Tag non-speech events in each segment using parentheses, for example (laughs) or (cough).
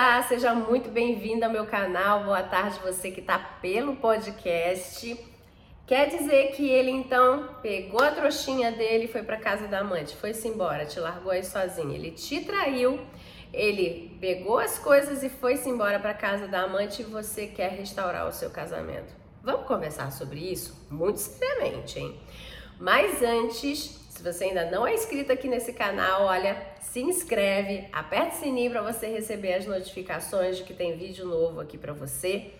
Olá, seja muito bem-vindo ao meu canal. Boa tarde, você que está pelo podcast. Quer dizer que ele então pegou a trouxinha dele foi para casa da amante, foi-se embora, te largou aí sozinho. Ele te traiu, ele pegou as coisas e foi-se embora para casa da amante e você quer restaurar o seu casamento. Vamos conversar sobre isso muito seriamente, hein? Mas antes, se você ainda não é inscrito aqui nesse canal, olha, se inscreve, aperta o sininho para você receber as notificações de que tem vídeo novo aqui para você,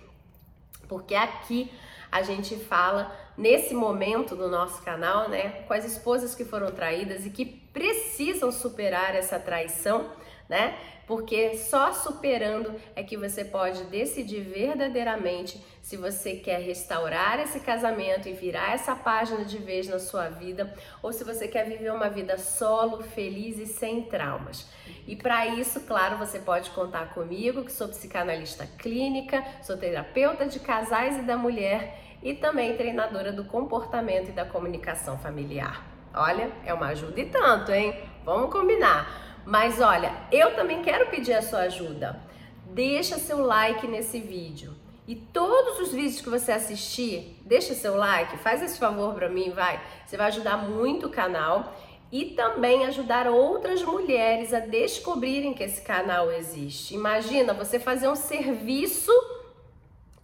porque aqui a gente fala nesse momento do nosso canal, né, com as esposas que foram traídas e que precisam superar essa traição, né? porque só superando é que você pode decidir verdadeiramente se você quer restaurar esse casamento e virar essa página de vez na sua vida ou se você quer viver uma vida solo, feliz e sem traumas. E para isso, claro, você pode contar comigo, que sou psicanalista clínica, sou terapeuta de casais e da mulher e também treinadora do comportamento e da comunicação familiar. Olha, é uma ajuda e tanto, hein? Vamos combinar. Mas olha, eu também quero pedir a sua ajuda. Deixa seu like nesse vídeo. E todos os vídeos que você assistir, deixa seu like, faz esse favor para mim, vai. Você vai ajudar muito o canal e também ajudar outras mulheres a descobrirem que esse canal existe. Imagina você fazer um serviço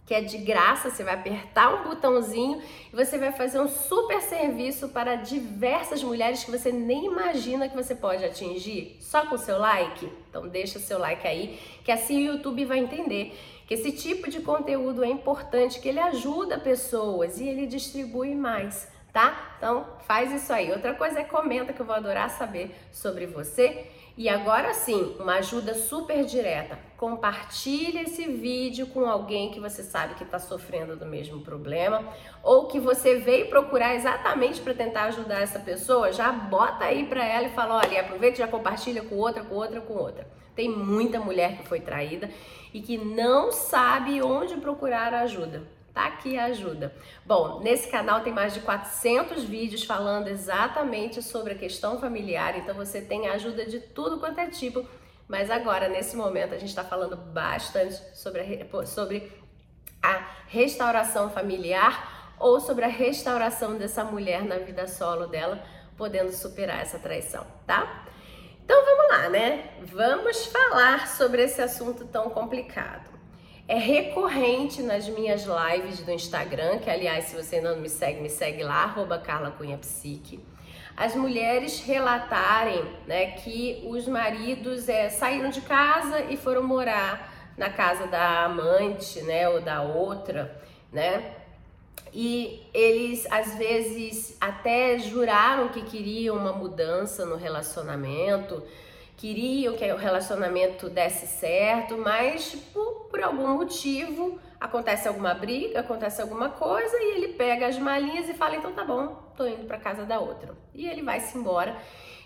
que é de graça, você vai apertar um botãozinho e você vai fazer um super serviço para diversas mulheres que você nem imagina que você pode atingir só com seu like. Então deixa seu like aí, que assim o YouTube vai entender que esse tipo de conteúdo é importante, que ele ajuda pessoas e ele distribui mais, tá? Então faz isso aí. Outra coisa é comenta que eu vou adorar saber sobre você e agora sim, uma ajuda super direta. Compartilhe esse vídeo com alguém que você sabe que está sofrendo do mesmo problema ou que você veio procurar exatamente para tentar ajudar essa pessoa. Já bota aí para ela e fala: olha, aproveita e já compartilha com outra, com outra, com outra. Tem muita mulher que foi traída e que não sabe onde procurar ajuda tá aqui a ajuda. Bom, nesse canal tem mais de 400 vídeos falando exatamente sobre a questão familiar, então você tem ajuda de tudo quanto é tipo. Mas agora, nesse momento, a gente está falando bastante sobre a, sobre a restauração familiar ou sobre a restauração dessa mulher na vida solo dela, podendo superar essa traição, tá? Então vamos lá, né? Vamos falar sobre esse assunto tão complicado é recorrente nas minhas lives do Instagram, que aliás, se você ainda não me segue, me segue lá, arroba Carla Cunha Psique. As mulheres relatarem né, que os maridos é, saíram de casa e foram morar na casa da amante, né, ou da outra, né? E eles às vezes até juraram que queriam uma mudança no relacionamento, queriam que o relacionamento desse certo, mas por, por algum motivo acontece alguma briga, acontece alguma coisa e ele pega as malinhas e fala: então tá bom, tô indo para casa da outra. E ele vai-se embora.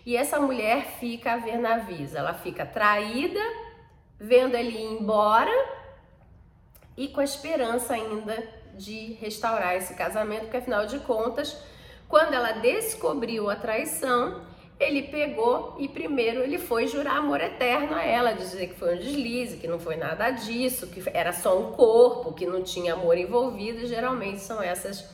E essa mulher fica a ver navios, ela fica traída, vendo ele ir embora e com a esperança ainda de restaurar esse casamento, porque afinal de contas, quando ela descobriu a traição, ele pegou e primeiro ele foi jurar amor eterno a ela, dizer que foi um deslize, que não foi nada disso, que era só um corpo, que não tinha amor envolvido. Geralmente são essas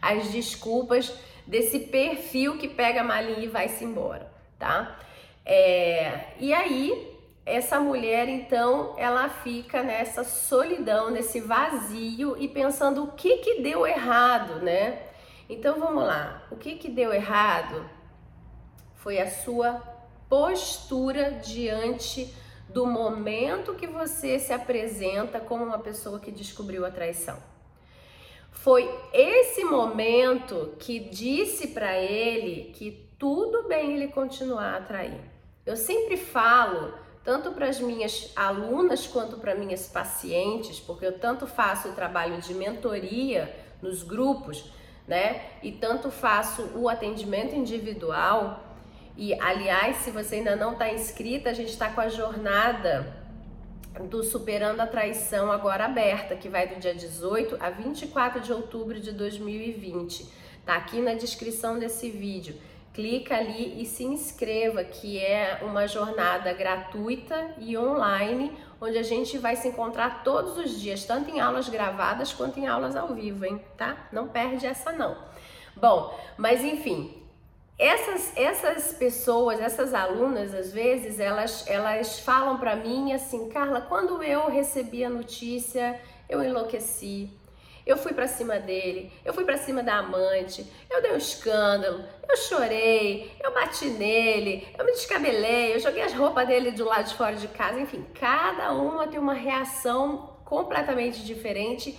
as desculpas desse perfil que pega a malinha e vai-se embora, tá? É, e aí essa mulher então ela fica nessa solidão, nesse vazio e pensando o que que deu errado, né? Então vamos lá, o que que deu errado? Foi a sua postura diante do momento que você se apresenta como uma pessoa que descobriu a traição. Foi esse momento que disse para ele que tudo bem ele continuar a trair. Eu sempre falo, tanto para as minhas alunas quanto para minhas pacientes, porque eu tanto faço o trabalho de mentoria nos grupos, né? E tanto faço o atendimento individual e aliás, se você ainda não está inscrita, a gente está com a jornada do Superando a Traição agora aberta, que vai do dia 18 a 24 de outubro de 2020. Tá aqui na descrição desse vídeo. Clica ali e se inscreva, que é uma jornada gratuita e online, onde a gente vai se encontrar todos os dias, tanto em aulas gravadas quanto em aulas ao vivo, hein? Tá? Não perde essa não. Bom, mas enfim, essas, essas pessoas, essas alunas, às vezes, elas, elas falam para mim assim, Carla, quando eu recebi a notícia, eu enlouqueci. Eu fui para cima dele, eu fui para cima da amante, eu dei um escândalo, eu chorei, eu bati nele, eu me descabelei, eu joguei as roupas dele do lado de fora de casa, enfim, cada uma tem uma reação completamente diferente,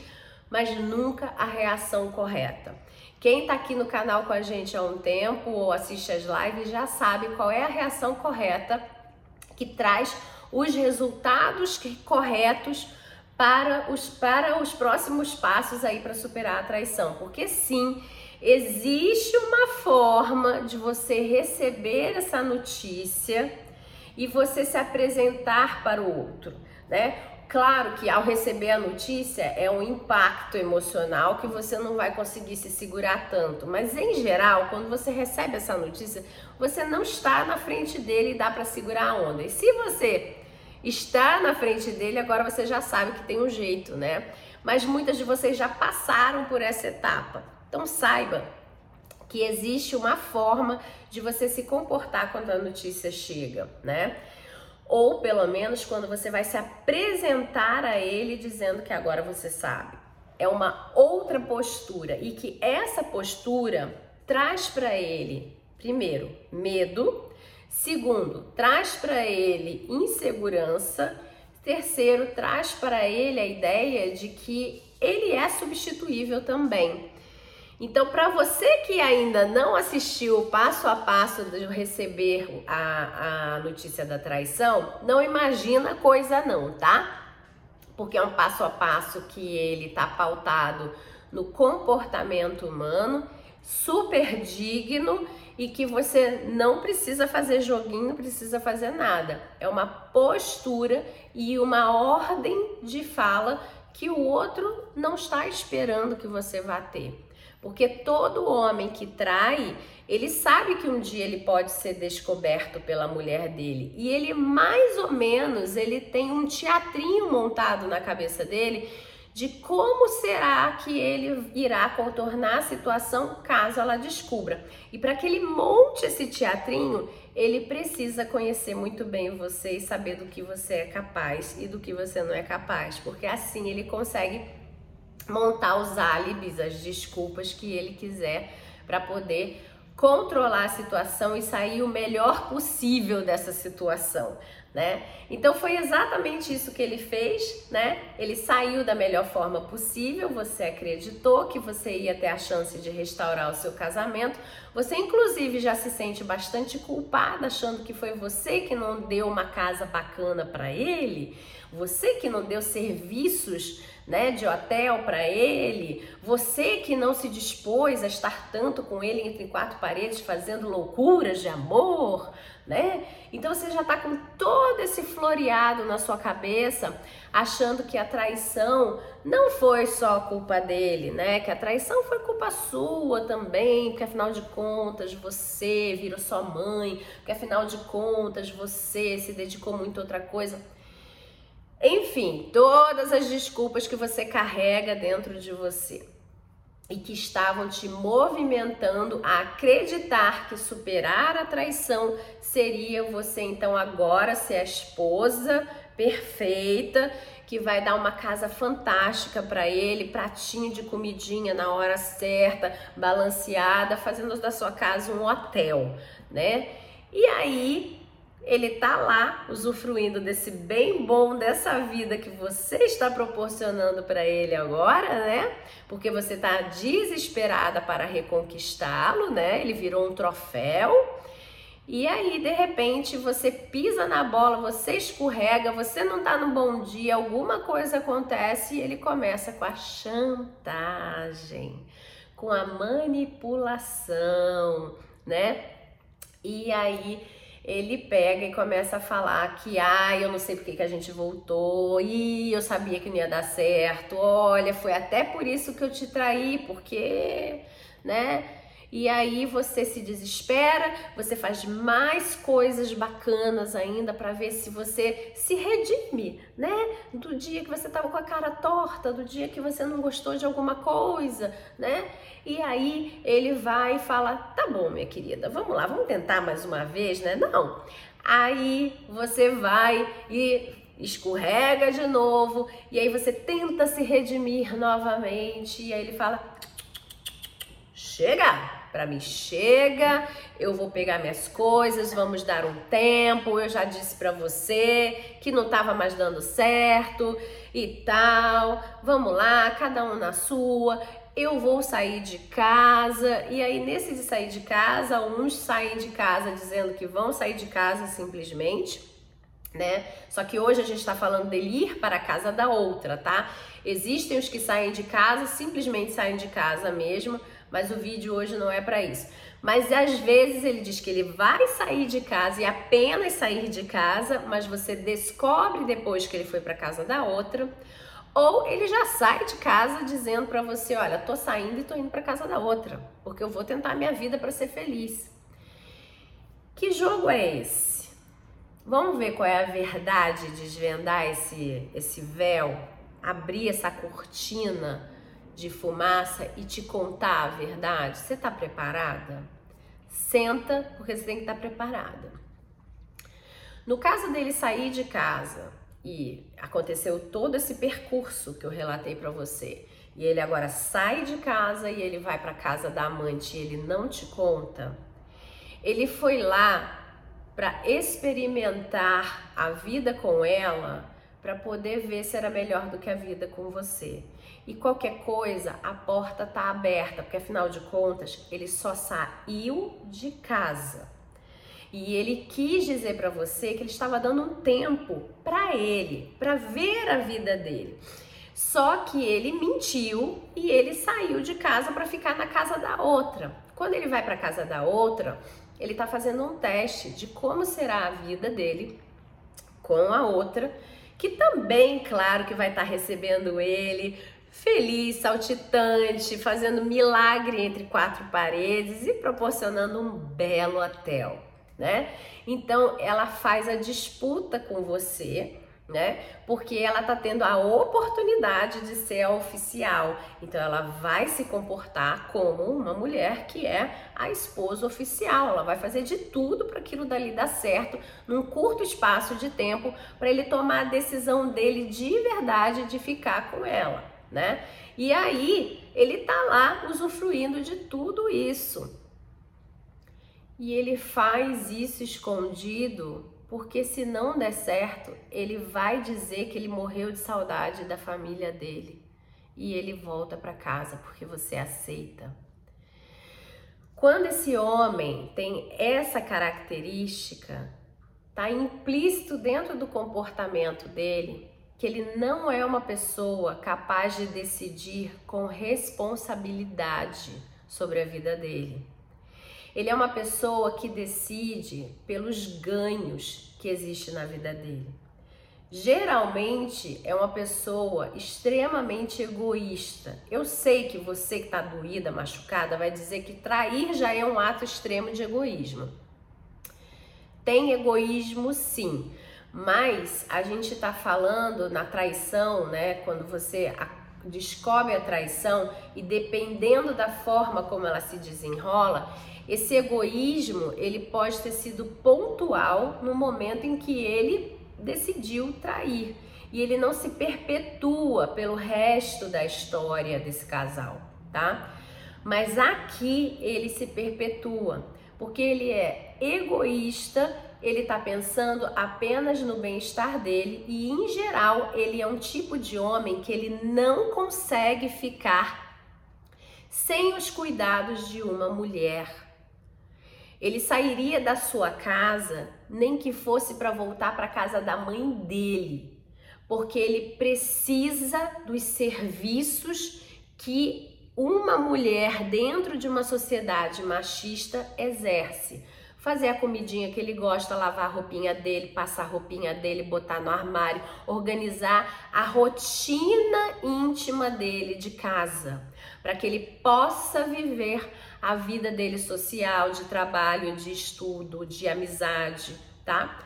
mas nunca a reação correta. Quem está aqui no canal com a gente há um tempo ou assiste as lives já sabe qual é a reação correta que traz os resultados corretos para os, para os próximos passos aí para superar a traição. Porque sim, existe uma forma de você receber essa notícia e você se apresentar para o outro, né? Claro que ao receber a notícia é um impacto emocional que você não vai conseguir se segurar tanto, mas em geral, quando você recebe essa notícia, você não está na frente dele e dá para segurar a onda. E se você está na frente dele, agora você já sabe que tem um jeito, né? Mas muitas de vocês já passaram por essa etapa. Então saiba que existe uma forma de você se comportar quando a notícia chega, né? Ou pelo menos quando você vai se apresentar a ele dizendo que agora você sabe. É uma outra postura e que essa postura traz para ele, primeiro, medo, segundo, traz para ele insegurança, terceiro, traz para ele a ideia de que ele é substituível também. Então, para você que ainda não assistiu o passo a passo de receber a, a notícia da traição, não imagina coisa não, tá? Porque é um passo a passo que ele tá pautado no comportamento humano, super digno e que você não precisa fazer joguinho, não precisa fazer nada. É uma postura e uma ordem de fala que o outro não está esperando que você vá ter. Porque todo homem que trai, ele sabe que um dia ele pode ser descoberto pela mulher dele. E ele mais ou menos, ele tem um teatrinho montado na cabeça dele de como será que ele irá contornar a situação caso ela descubra. E para que ele monte esse teatrinho, ele precisa conhecer muito bem você e saber do que você é capaz e do que você não é capaz, porque assim ele consegue montar os álibis, as desculpas que ele quiser para poder controlar a situação e sair o melhor possível dessa situação, né? Então foi exatamente isso que ele fez, né? Ele saiu da melhor forma possível, você acreditou que você ia ter a chance de restaurar o seu casamento. Você inclusive já se sente bastante culpada achando que foi você que não deu uma casa bacana para ele, você que não deu serviços né, de hotel para ele, você que não se dispôs a estar tanto com ele entre quatro paredes fazendo loucuras de amor, né? Então você já está com todo esse floreado na sua cabeça, achando que a traição não foi só culpa dele, né? Que a traição foi culpa sua também, porque afinal de contas você virou sua mãe, porque afinal de contas você se dedicou muito a outra coisa. Enfim, todas as desculpas que você carrega dentro de você e que estavam te movimentando a acreditar que superar a traição seria você então agora ser a esposa perfeita que vai dar uma casa fantástica para ele, pratinho de comidinha na hora certa, balanceada, fazendo da sua casa um hotel, né? E aí ele tá lá usufruindo desse bem bom dessa vida que você está proporcionando para ele agora, né? Porque você tá desesperada para reconquistá-lo, né? Ele virou um troféu. E aí, de repente, você pisa na bola, você escorrega, você não tá num bom dia, alguma coisa acontece e ele começa com a chantagem, com a manipulação, né? E aí ele pega e começa a falar que, ah, eu não sei porque que a gente voltou, e eu sabia que não ia dar certo, olha, foi até por isso que eu te traí, porque, né? E aí você se desespera, você faz mais coisas bacanas ainda para ver se você se redime, né? Do dia que você tava com a cara torta, do dia que você não gostou de alguma coisa, né? E aí ele vai e fala: "Tá bom, minha querida, vamos lá, vamos tentar mais uma vez, né?" Não. Aí você vai e escorrega de novo, e aí você tenta se redimir novamente, e aí ele fala: "Chega!" Para mim chega, eu vou pegar minhas coisas, vamos dar um tempo. Eu já disse para você que não estava mais dando certo e tal. Vamos lá, cada um na sua. Eu vou sair de casa. E aí nesse de sair de casa, uns saem de casa dizendo que vão sair de casa simplesmente. Né? Só que hoje a gente está falando dele ir para a casa da outra, tá? Existem os que saem de casa, simplesmente saem de casa mesmo, mas o vídeo hoje não é para isso. Mas às vezes ele diz que ele vai sair de casa e apenas sair de casa, mas você descobre depois que ele foi para casa da outra, ou ele já sai de casa dizendo para você, olha, tô saindo e tô indo para casa da outra, porque eu vou tentar minha vida para ser feliz. Que jogo é esse? Vamos ver qual é a verdade, desvendar esse esse véu, abrir essa cortina de fumaça e te contar a verdade? Você está preparada? Senta, porque você tem que estar tá preparada. No caso dele sair de casa e aconteceu todo esse percurso que eu relatei para você, e ele agora sai de casa e ele vai para casa da amante e ele não te conta, ele foi lá para experimentar a vida com ela para poder ver se era melhor do que a vida com você. E qualquer coisa, a porta tá aberta, porque afinal de contas, ele só saiu de casa. E ele quis dizer para você que ele estava dando um tempo para ele, para ver a vida dele. Só que ele mentiu e ele saiu de casa para ficar na casa da outra. Quando ele vai para casa da outra, ele está fazendo um teste de como será a vida dele com a outra que também, claro, que vai estar recebendo ele feliz, saltitante, fazendo milagre entre quatro paredes e proporcionando um belo hotel, né? Então ela faz a disputa com você né? Porque ela tá tendo a oportunidade de ser a oficial. Então ela vai se comportar como uma mulher que é a esposa oficial. Ela vai fazer de tudo para aquilo dali dar certo num curto espaço de tempo para ele tomar a decisão dele de verdade de ficar com ela, né? E aí ele tá lá usufruindo de tudo isso. E ele faz isso escondido porque se não der certo, ele vai dizer que ele morreu de saudade da família dele e ele volta para casa porque você aceita. Quando esse homem tem essa característica, tá implícito dentro do comportamento dele que ele não é uma pessoa capaz de decidir com responsabilidade sobre a vida dele. Ele é uma pessoa que decide pelos ganhos que existem na vida dele. Geralmente é uma pessoa extremamente egoísta. Eu sei que você que está doída, machucada, vai dizer que trair já é um ato extremo de egoísmo. Tem egoísmo sim, mas a gente está falando na traição, né? Quando você descobre a traição e dependendo da forma como ela se desenrola, esse egoísmo, ele pode ter sido pontual no momento em que ele decidiu trair. E ele não se perpetua pelo resto da história desse casal, tá? Mas aqui ele se perpetua, porque ele é egoísta, ele tá pensando apenas no bem-estar dele e em geral ele é um tipo de homem que ele não consegue ficar sem os cuidados de uma mulher ele sairia da sua casa, nem que fosse para voltar para a casa da mãe dele, porque ele precisa dos serviços que uma mulher dentro de uma sociedade machista exerce. Fazer a comidinha que ele gosta, lavar a roupinha dele, passar a roupinha dele, botar no armário, organizar a rotina íntima dele de casa, para que ele possa viver a vida dele social, de trabalho, de estudo, de amizade, tá?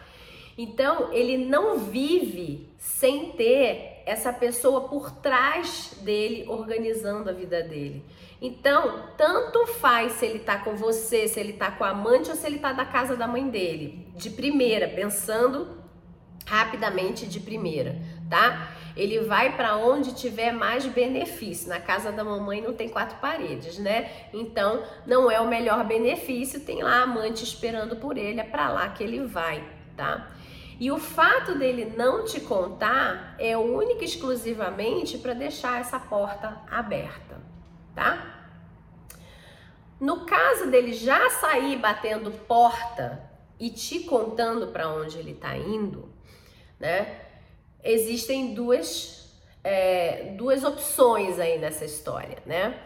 Então, ele não vive sem ter essa pessoa por trás dele organizando a vida dele. Então, tanto faz se ele tá com você, se ele tá com a amante ou se ele tá da casa da mãe dele, de primeira, pensando rapidamente de primeira, tá? Ele vai para onde tiver mais benefício. Na casa da mamãe não tem quatro paredes, né? Então, não é o melhor benefício, tem lá a amante esperando por ele, é para lá que ele vai, tá? E o fato dele não te contar é única e exclusivamente para deixar essa porta aberta, tá? No caso dele já sair batendo porta e te contando para onde ele está indo, né? Existem duas, é, duas opções aí nessa história, né?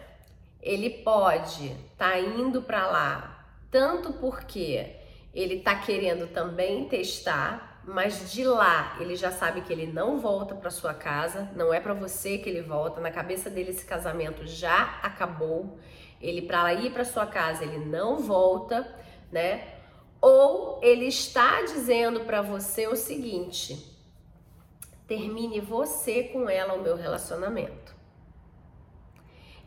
Ele pode estar tá indo para lá tanto porque ele está querendo também testar mas de lá ele já sabe que ele não volta para sua casa, não é para você que ele volta, na cabeça dele esse casamento já acabou. Ele para ir para sua casa, ele não volta, né? Ou ele está dizendo para você o seguinte: termine você com ela o meu relacionamento.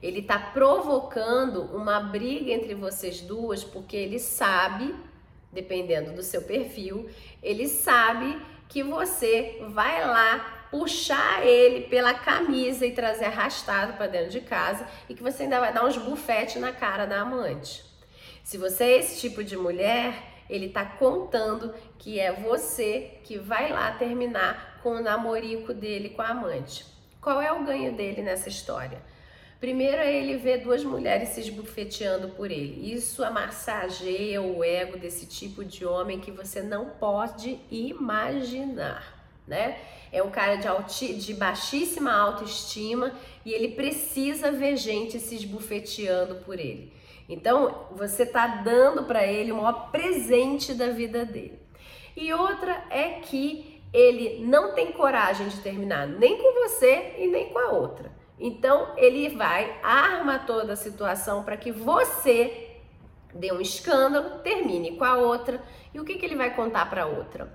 Ele está provocando uma briga entre vocês duas porque ele sabe dependendo do seu perfil, ele sabe que você vai lá puxar ele pela camisa e trazer arrastado para dentro de casa e que você ainda vai dar uns bufetes na cara da amante. Se você é esse tipo de mulher, ele tá contando que é você que vai lá terminar com o namorico dele com a amante. Qual é o ganho dele nessa história? Primeiro é ele ver duas mulheres se esbufeteando por ele. Isso amassageia o ego desse tipo de homem que você não pode imaginar, né? É um cara de, alti, de baixíssima autoestima e ele precisa ver gente se esbufeteando por ele. Então, você tá dando para ele o maior presente da vida dele. E outra é que ele não tem coragem de terminar nem com você e nem com a outra. Então ele vai arma toda a situação para que você dê um escândalo, termine com a outra. E o que, que ele vai contar para a outra?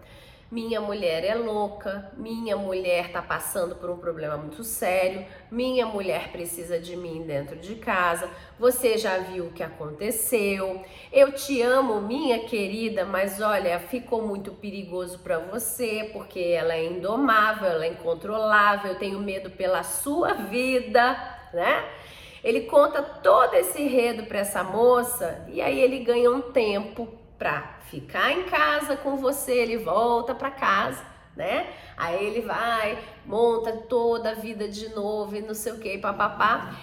Minha mulher é louca, minha mulher tá passando por um problema muito sério, minha mulher precisa de mim dentro de casa, você já viu o que aconteceu, eu te amo, minha querida, mas olha, ficou muito perigoso para você, porque ela é indomável, ela é incontrolável, eu tenho medo pela sua vida, né? Ele conta todo esse enredo para essa moça e aí ele ganha um tempo para ficar em casa com você, ele volta para casa, né? Aí ele vai, monta toda a vida de novo e não sei o que, papapá.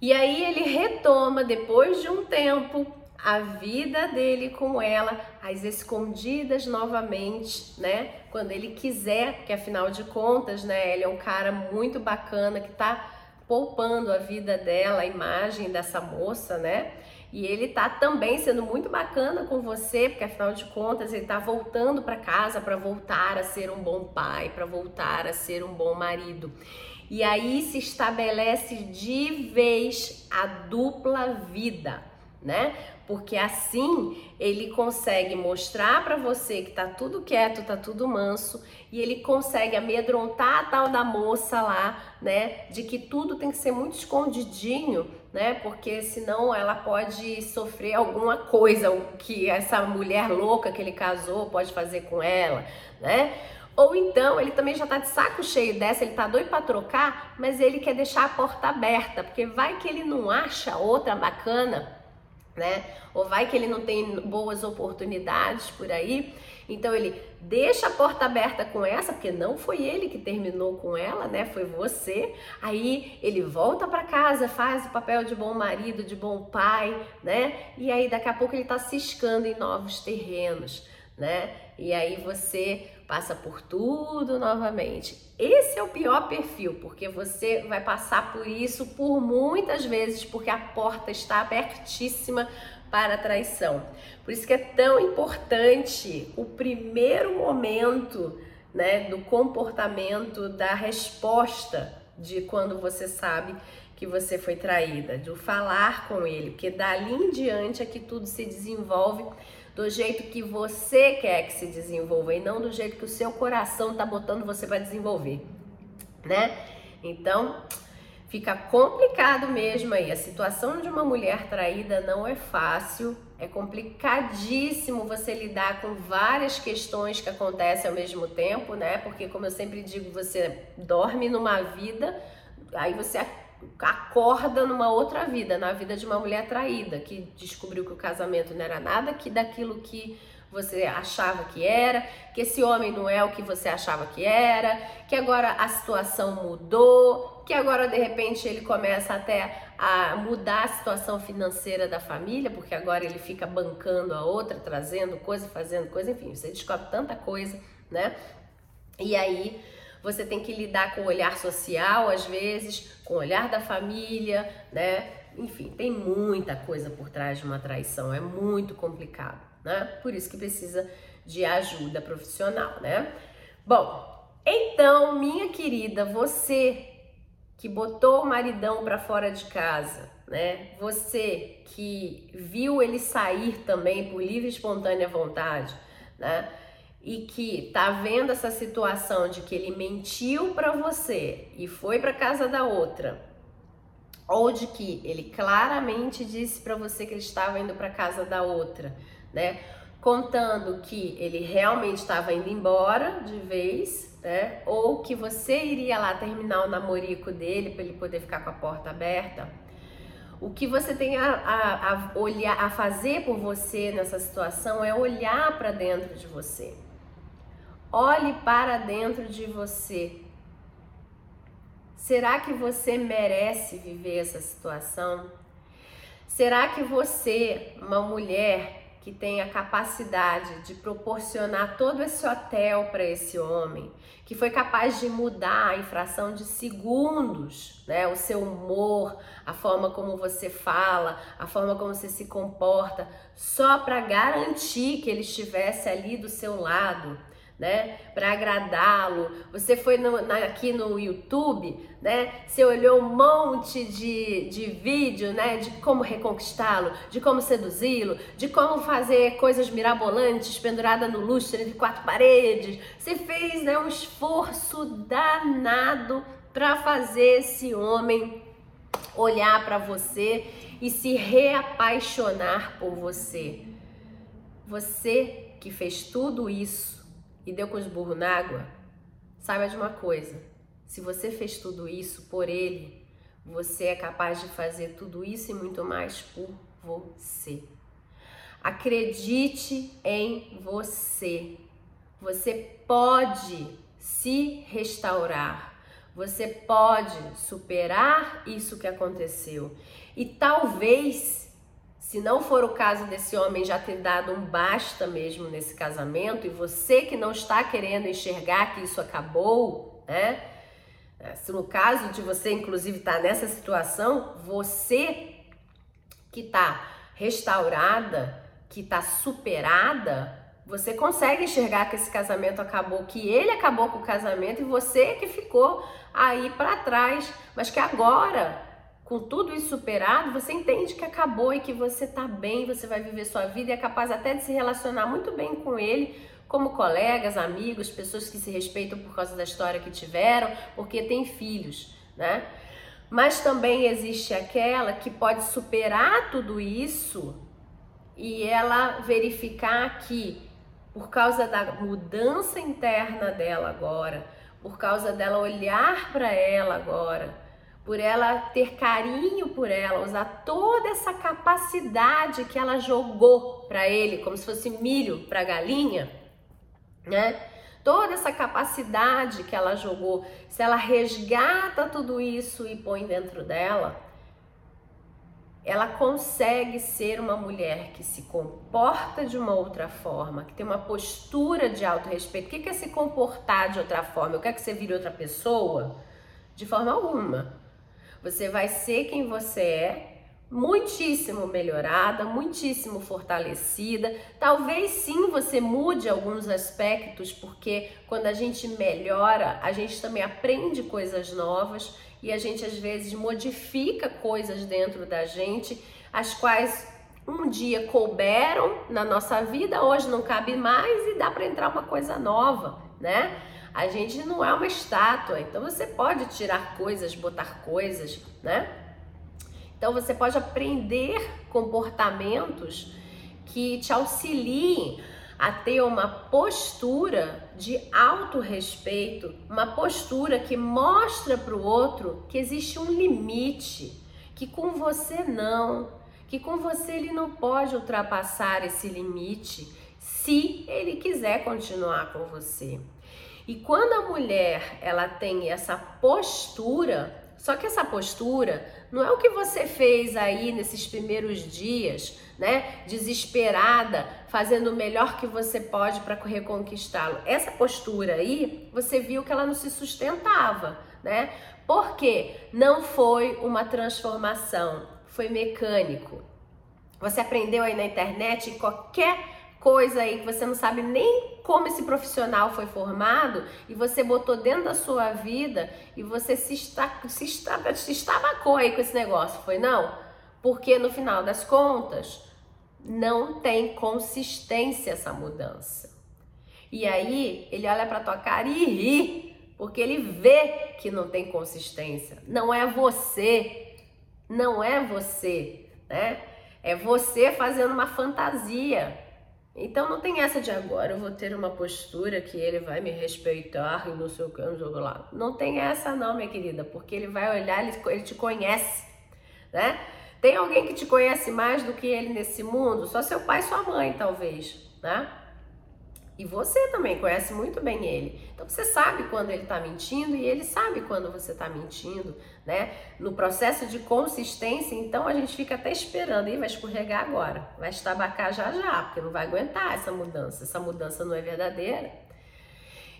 E aí ele retoma depois de um tempo a vida dele com ela, as escondidas novamente, né? Quando ele quiser, porque afinal de contas, né, ele é um cara muito bacana que tá poupando a vida dela, a imagem dessa moça, né? E ele tá também sendo muito bacana com você, porque afinal de contas ele tá voltando para casa para voltar a ser um bom pai, para voltar a ser um bom marido. E aí se estabelece de vez a dupla vida, né? Porque assim ele consegue mostrar para você que tá tudo quieto, tá tudo manso, e ele consegue amedrontar a tal da moça lá, né? De que tudo tem que ser muito escondidinho né? Porque senão ela pode sofrer alguma coisa, que essa mulher louca que ele casou pode fazer com ela, né? Ou então ele também já tá de saco cheio dessa, ele tá doido para trocar, mas ele quer deixar a porta aberta, porque vai que ele não acha outra bacana, né? Ou vai que ele não tem boas oportunidades por aí. Então ele deixa a porta aberta com essa, porque não foi ele que terminou com ela, né? Foi você. Aí ele volta para casa, faz o papel de bom marido, de bom pai, né? E aí daqui a pouco ele tá ciscando em novos terrenos, né? E aí você passa por tudo novamente. Esse é o pior perfil, porque você vai passar por isso por muitas vezes, porque a porta está abertíssima para a traição. Por isso que é tão importante o primeiro momento né, do comportamento, da resposta de quando você sabe que você foi traída, de falar com ele, porque dali em diante é que tudo se desenvolve do jeito que você quer que se desenvolva e não do jeito que o seu coração tá botando você para desenvolver, né? Então, fica complicado mesmo aí. A situação de uma mulher traída não é fácil, é complicadíssimo você lidar com várias questões que acontecem ao mesmo tempo, né? Porque, como eu sempre digo, você dorme numa vida, aí você acorda numa outra vida, na vida de uma mulher traída, que descobriu que o casamento não era nada que daquilo que você achava que era, que esse homem não é o que você achava que era, que agora a situação mudou, que agora de repente ele começa até a mudar a situação financeira da família, porque agora ele fica bancando a outra, trazendo coisa, fazendo coisa, enfim, você descobre tanta coisa, né? E aí você tem que lidar com o olhar social, às vezes, com o olhar da família, né? Enfim, tem muita coisa por trás de uma traição, é muito complicado, né? Por isso que precisa de ajuda profissional, né? Bom, então, minha querida, você que botou o maridão para fora de casa, né? Você que viu ele sair também por livre e espontânea vontade, né? e que tá vendo essa situação de que ele mentiu para você e foi para casa da outra, ou de que ele claramente disse para você que ele estava indo para casa da outra, né? Contando que ele realmente estava indo embora de vez, né? Ou que você iria lá terminar o namorico dele para ele poder ficar com a porta aberta. O que você tem a, a, a olhar, a fazer por você nessa situação é olhar para dentro de você. Olhe para dentro de você. Será que você merece viver essa situação? Será que você, uma mulher que tem a capacidade de proporcionar todo esse hotel para esse homem, que foi capaz de mudar a infração de segundos, né? O seu humor, a forma como você fala, a forma como você se comporta, só para garantir que ele estivesse ali do seu lado né, para agradá-lo. Você foi no, na, aqui no YouTube, né? Você olhou um monte de, de vídeo, né, de como reconquistá-lo, de como seduzi-lo, de como fazer coisas mirabolantes pendurada no lustre de quatro paredes. Você fez, né, um esforço danado para fazer esse homem olhar para você e se reapaixonar por você. Você que fez tudo isso e deu com os burros na água, saiba de uma coisa: se você fez tudo isso por ele, você é capaz de fazer tudo isso e muito mais por você. Acredite em você. Você pode se restaurar. Você pode superar isso que aconteceu. E talvez se não for o caso desse homem já ter dado um basta mesmo nesse casamento e você que não está querendo enxergar que isso acabou, né? É, se no caso de você, inclusive, estar tá nessa situação, você que está restaurada, que está superada, você consegue enxergar que esse casamento acabou, que ele acabou com o casamento e você que ficou aí para trás, mas que agora com tudo isso superado, você entende que acabou e que você tá bem, você vai viver sua vida e é capaz até de se relacionar muito bem com ele, como colegas, amigos, pessoas que se respeitam por causa da história que tiveram, porque tem filhos, né? Mas também existe aquela que pode superar tudo isso e ela verificar que por causa da mudança interna dela agora, por causa dela olhar para ela agora, por ela ter carinho por ela, usar toda essa capacidade que ela jogou para ele, como se fosse milho para galinha, né? Toda essa capacidade que ela jogou, se ela resgata tudo isso e põe dentro dela, ela consegue ser uma mulher que se comporta de uma outra forma, que tem uma postura de autorrespeito. O que é se comportar de outra forma? Eu quero que você vire outra pessoa? De forma alguma. Você vai ser quem você é, muitíssimo melhorada, muitíssimo fortalecida. Talvez sim você mude alguns aspectos, porque quando a gente melhora, a gente também aprende coisas novas e a gente às vezes modifica coisas dentro da gente, as quais um dia couberam na nossa vida, hoje não cabe mais e dá para entrar uma coisa nova, né? A gente não é uma estátua, então você pode tirar coisas, botar coisas, né? Então você pode aprender comportamentos que te auxiliem a ter uma postura de autorrespeito, uma postura que mostra para o outro que existe um limite, que com você não, que com você ele não pode ultrapassar esse limite se ele quiser continuar com você. E quando a mulher ela tem essa postura, só que essa postura não é o que você fez aí nesses primeiros dias, né? Desesperada, fazendo o melhor que você pode para reconquistá-lo. Essa postura aí, você viu que ela não se sustentava, né? Porque não foi uma transformação, foi mecânico. Você aprendeu aí na internet qualquer coisa aí que você não sabe nem como esse profissional foi formado e você botou dentro da sua vida e você se, está, se, está, se estabacou aí com esse negócio, foi não? Porque no final das contas não tem consistência essa mudança. E aí ele olha para tua cara e ri, porque ele vê que não tem consistência. Não é você, não é você, né? É você fazendo uma fantasia então não tem essa de agora eu vou ter uma postura que ele vai me respeitar e não sei o que, não sei lá. Não tem essa não, minha querida, porque ele vai olhar, ele, ele te conhece, né? Tem alguém que te conhece mais do que ele nesse mundo? Só seu pai sua mãe, talvez, né? E você também conhece muito bem ele. Então você sabe quando ele está mentindo e ele sabe quando você está mentindo, né? No processo de consistência, então a gente fica até esperando, e vai escorregar agora, vai estabacar já já, porque não vai aguentar essa mudança. Essa mudança não é verdadeira.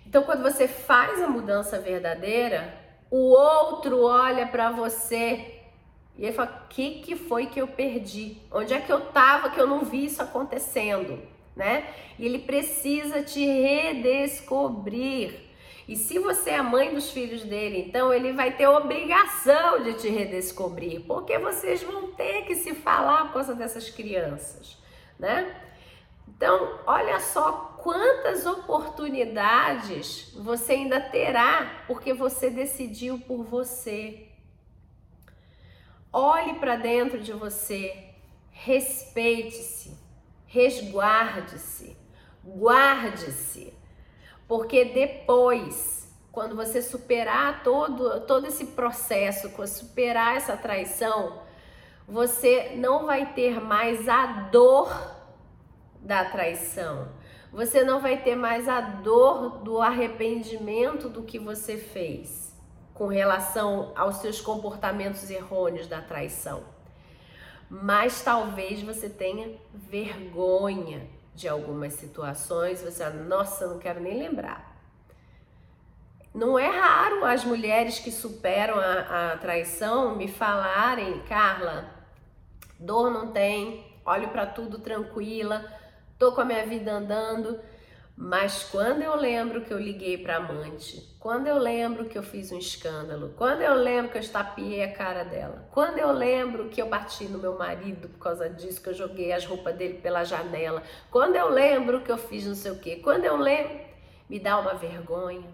Então quando você faz a mudança verdadeira, o outro olha para você e ele fala: "O que que foi que eu perdi? Onde é que eu estava que eu não vi isso acontecendo?" Né? E ele precisa te redescobrir. E se você é mãe dos filhos dele, então ele vai ter obrigação de te redescobrir, porque vocês vão ter que se falar por causa dessas crianças, né? Então, olha só quantas oportunidades você ainda terá porque você decidiu por você. Olhe para dentro de você, respeite-se, resguarde-se, guarde-se, porque depois, quando você superar todo, todo esse processo, superar essa traição, você não vai ter mais a dor da traição. Você não vai ter mais a dor do arrependimento do que você fez com relação aos seus comportamentos errôneos da traição mas talvez você tenha vergonha de algumas situações, você, nossa, não quero nem lembrar. Não é raro as mulheres que superam a, a traição me falarem, Carla, dor não tem, olho para tudo tranquila, tô com a minha vida andando, mas quando eu lembro que eu liguei para amante, quando eu lembro que eu fiz um escândalo, quando eu lembro que eu estapiei a cara dela, quando eu lembro que eu bati no meu marido por causa disso, que eu joguei as roupas dele pela janela, quando eu lembro que eu fiz não sei o quê, quando eu lembro, me dá uma vergonha.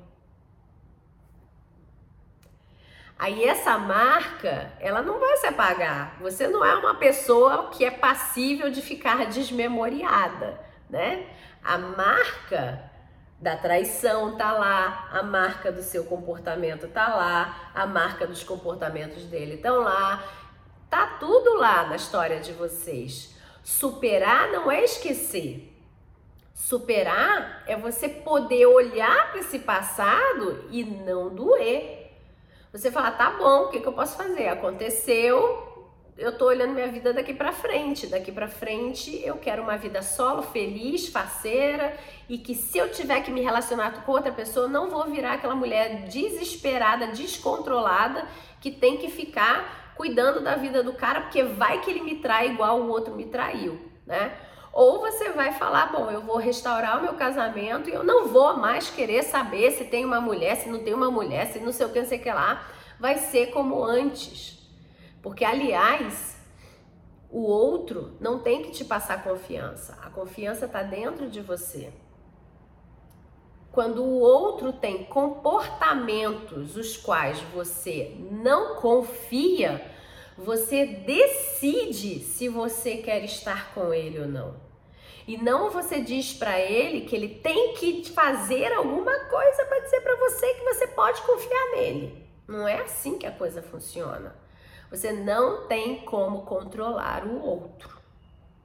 Aí essa marca, ela não vai se apagar. Você não é uma pessoa que é passível de ficar desmemoriada, né? A marca da traição tá lá, a marca do seu comportamento tá lá, a marca dos comportamentos dele estão lá. Tá tudo lá na história de vocês. Superar não é esquecer. Superar é você poder olhar para esse passado e não doer. Você fala, tá bom, o que, que eu posso fazer? Aconteceu, eu tô olhando minha vida daqui para frente. Daqui para frente eu quero uma vida solo, feliz, faceira e que se eu tiver que me relacionar com outra pessoa, não vou virar aquela mulher desesperada, descontrolada que tem que ficar cuidando da vida do cara porque vai que ele me trai igual o outro me traiu, né? Ou você vai falar, bom, eu vou restaurar o meu casamento e eu não vou mais querer saber se tem uma mulher, se não tem uma mulher, se não sei o que, não sei o que lá. Vai ser como antes. Porque, aliás, o outro não tem que te passar confiança. A confiança está dentro de você. Quando o outro tem comportamentos os quais você não confia, você decide se você quer estar com ele ou não. E não você diz para ele que ele tem que fazer alguma coisa para dizer para você que você pode confiar nele. Não é assim que a coisa funciona. Você não tem como controlar o outro.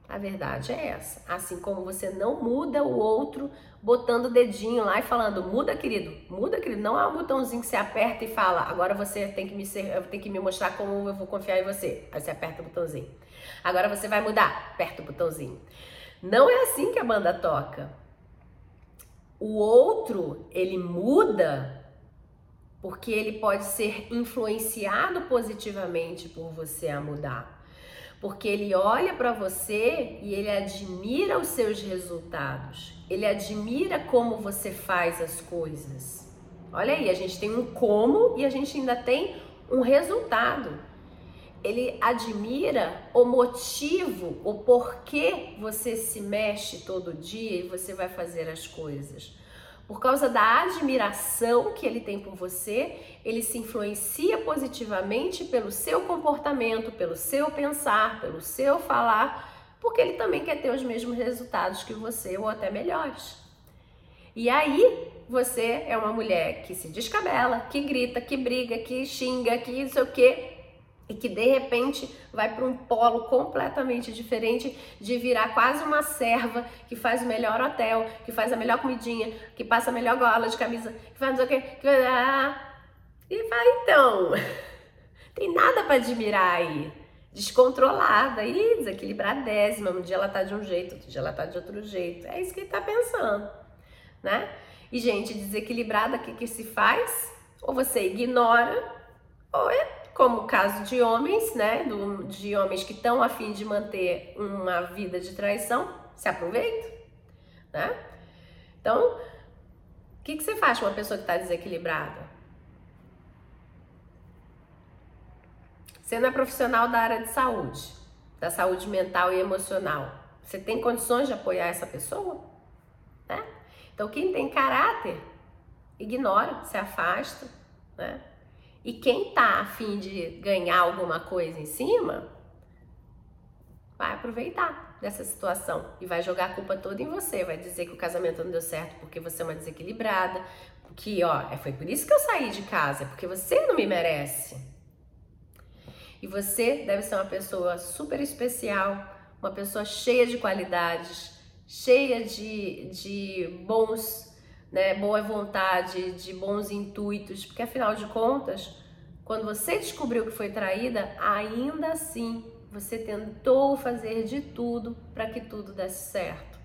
A verdade é essa. Assim como você não muda o outro botando o dedinho lá e falando, muda, querido, muda, querido. Não é um botãozinho que você aperta e fala, agora você tem que me ser, tem que me mostrar como eu vou confiar em você. Aí você aperta o botãozinho. Agora você vai mudar, aperta o botãozinho. Não é assim que a banda toca. O outro, ele muda porque ele pode ser influenciado positivamente por você a mudar. Porque ele olha para você e ele admira os seus resultados. Ele admira como você faz as coisas. Olha aí, a gente tem um como e a gente ainda tem um resultado. Ele admira o motivo, o porquê você se mexe todo dia e você vai fazer as coisas. Por causa da admiração que ele tem por você, ele se influencia positivamente pelo seu comportamento, pelo seu pensar, pelo seu falar, porque ele também quer ter os mesmos resultados que você ou até melhores. E aí, você é uma mulher que se descabela, que grita, que briga, que xinga, que não sei o quê, e que de repente vai para um polo completamente diferente de virar quase uma serva que faz o melhor hotel, que faz a melhor comidinha, que passa a melhor gola de camisa, que faz o quê, que... e vai então. (laughs) Tem nada para admirar aí. Descontrolada e desequilibradésima. Um dia ela tá de um jeito, outro dia ela tá de outro jeito. É isso que ele tá pensando, né? E gente, desequilibrada, o que que se faz? Ou você ignora, ou é como o caso de homens, né? Do, de homens que estão a fim de manter uma vida de traição, se aproveitam, né? Então, o que, que você faz com uma pessoa que está desequilibrada? Você não é profissional da área de saúde, da saúde mental e emocional. Você tem condições de apoiar essa pessoa? Né? Então, quem tem caráter, ignora, se afasta, né? E quem tá afim de ganhar alguma coisa em cima, vai aproveitar dessa situação e vai jogar a culpa toda em você, vai dizer que o casamento não deu certo porque você é uma desequilibrada, que ó, é, foi por isso que eu saí de casa, porque você não me merece. E você deve ser uma pessoa super especial, uma pessoa cheia de qualidades, cheia de, de bons né, boa vontade, de bons intuitos, porque afinal de contas, quando você descobriu que foi traída, ainda assim você tentou fazer de tudo para que tudo desse certo.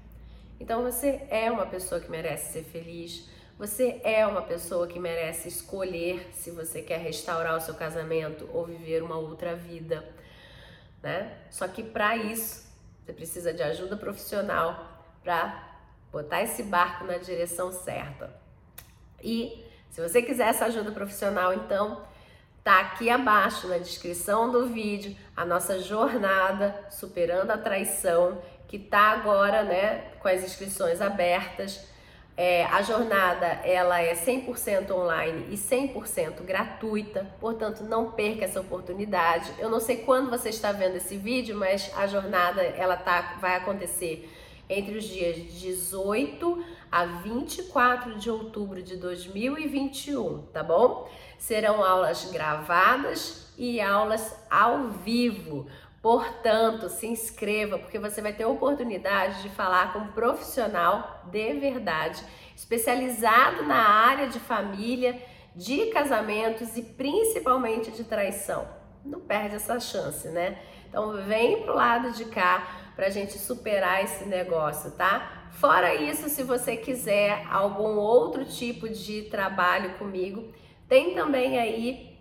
Então você é uma pessoa que merece ser feliz, você é uma pessoa que merece escolher se você quer restaurar o seu casamento ou viver uma outra vida, né? Só que para isso você precisa de ajuda profissional para botar esse barco na direção certa. E se você quiser essa ajuda profissional, então tá aqui abaixo na descrição do vídeo a nossa jornada superando a traição, que tá agora, né, com as inscrições abertas. É, a jornada ela é 100% online e 100% gratuita, portanto não perca essa oportunidade. Eu não sei quando você está vendo esse vídeo, mas a jornada ela tá, vai acontecer entre os dias 18 a 24 de outubro de 2021, tá bom? Serão aulas gravadas e aulas ao vivo. Portanto, se inscreva, porque você vai ter a oportunidade de falar com um profissional de verdade, especializado na área de família, de casamentos e principalmente de traição. não perde essa chance, né? Então vem pro lado de cá pra gente superar esse negócio, tá? Fora isso, se você quiser algum outro tipo de trabalho comigo, tem também aí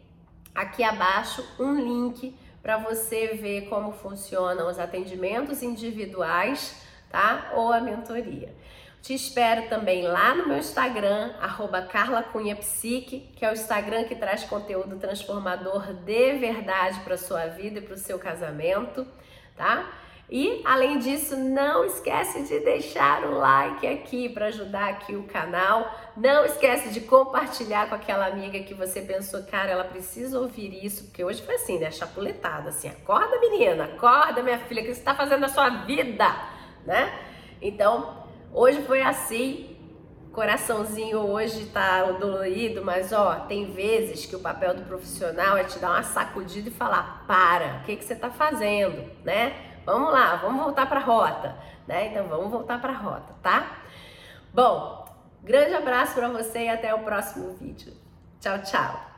aqui abaixo um link para você ver como funcionam os atendimentos individuais, tá? Ou a mentoria. Te espero também lá no meu Instagram, arroba carlacunhapsique, que é o Instagram que traz conteúdo transformador de verdade para sua vida e para o seu casamento, tá? E além disso, não esquece de deixar o like aqui para ajudar aqui o canal. Não esquece de compartilhar com aquela amiga que você pensou, cara, ela precisa ouvir isso, porque hoje foi assim, né? Chapuletada, assim, acorda menina, acorda minha filha, o que você está fazendo na sua vida, né? Então, hoje foi assim, coraçãozinho hoje tá dolorido, mas ó, tem vezes que o papel do profissional é te dar uma sacudida e falar, para, o que, que você tá fazendo, né? Vamos lá, vamos voltar para a rota, né? Então vamos voltar para a rota, tá? Bom, grande abraço para você e até o próximo vídeo. Tchau, tchau.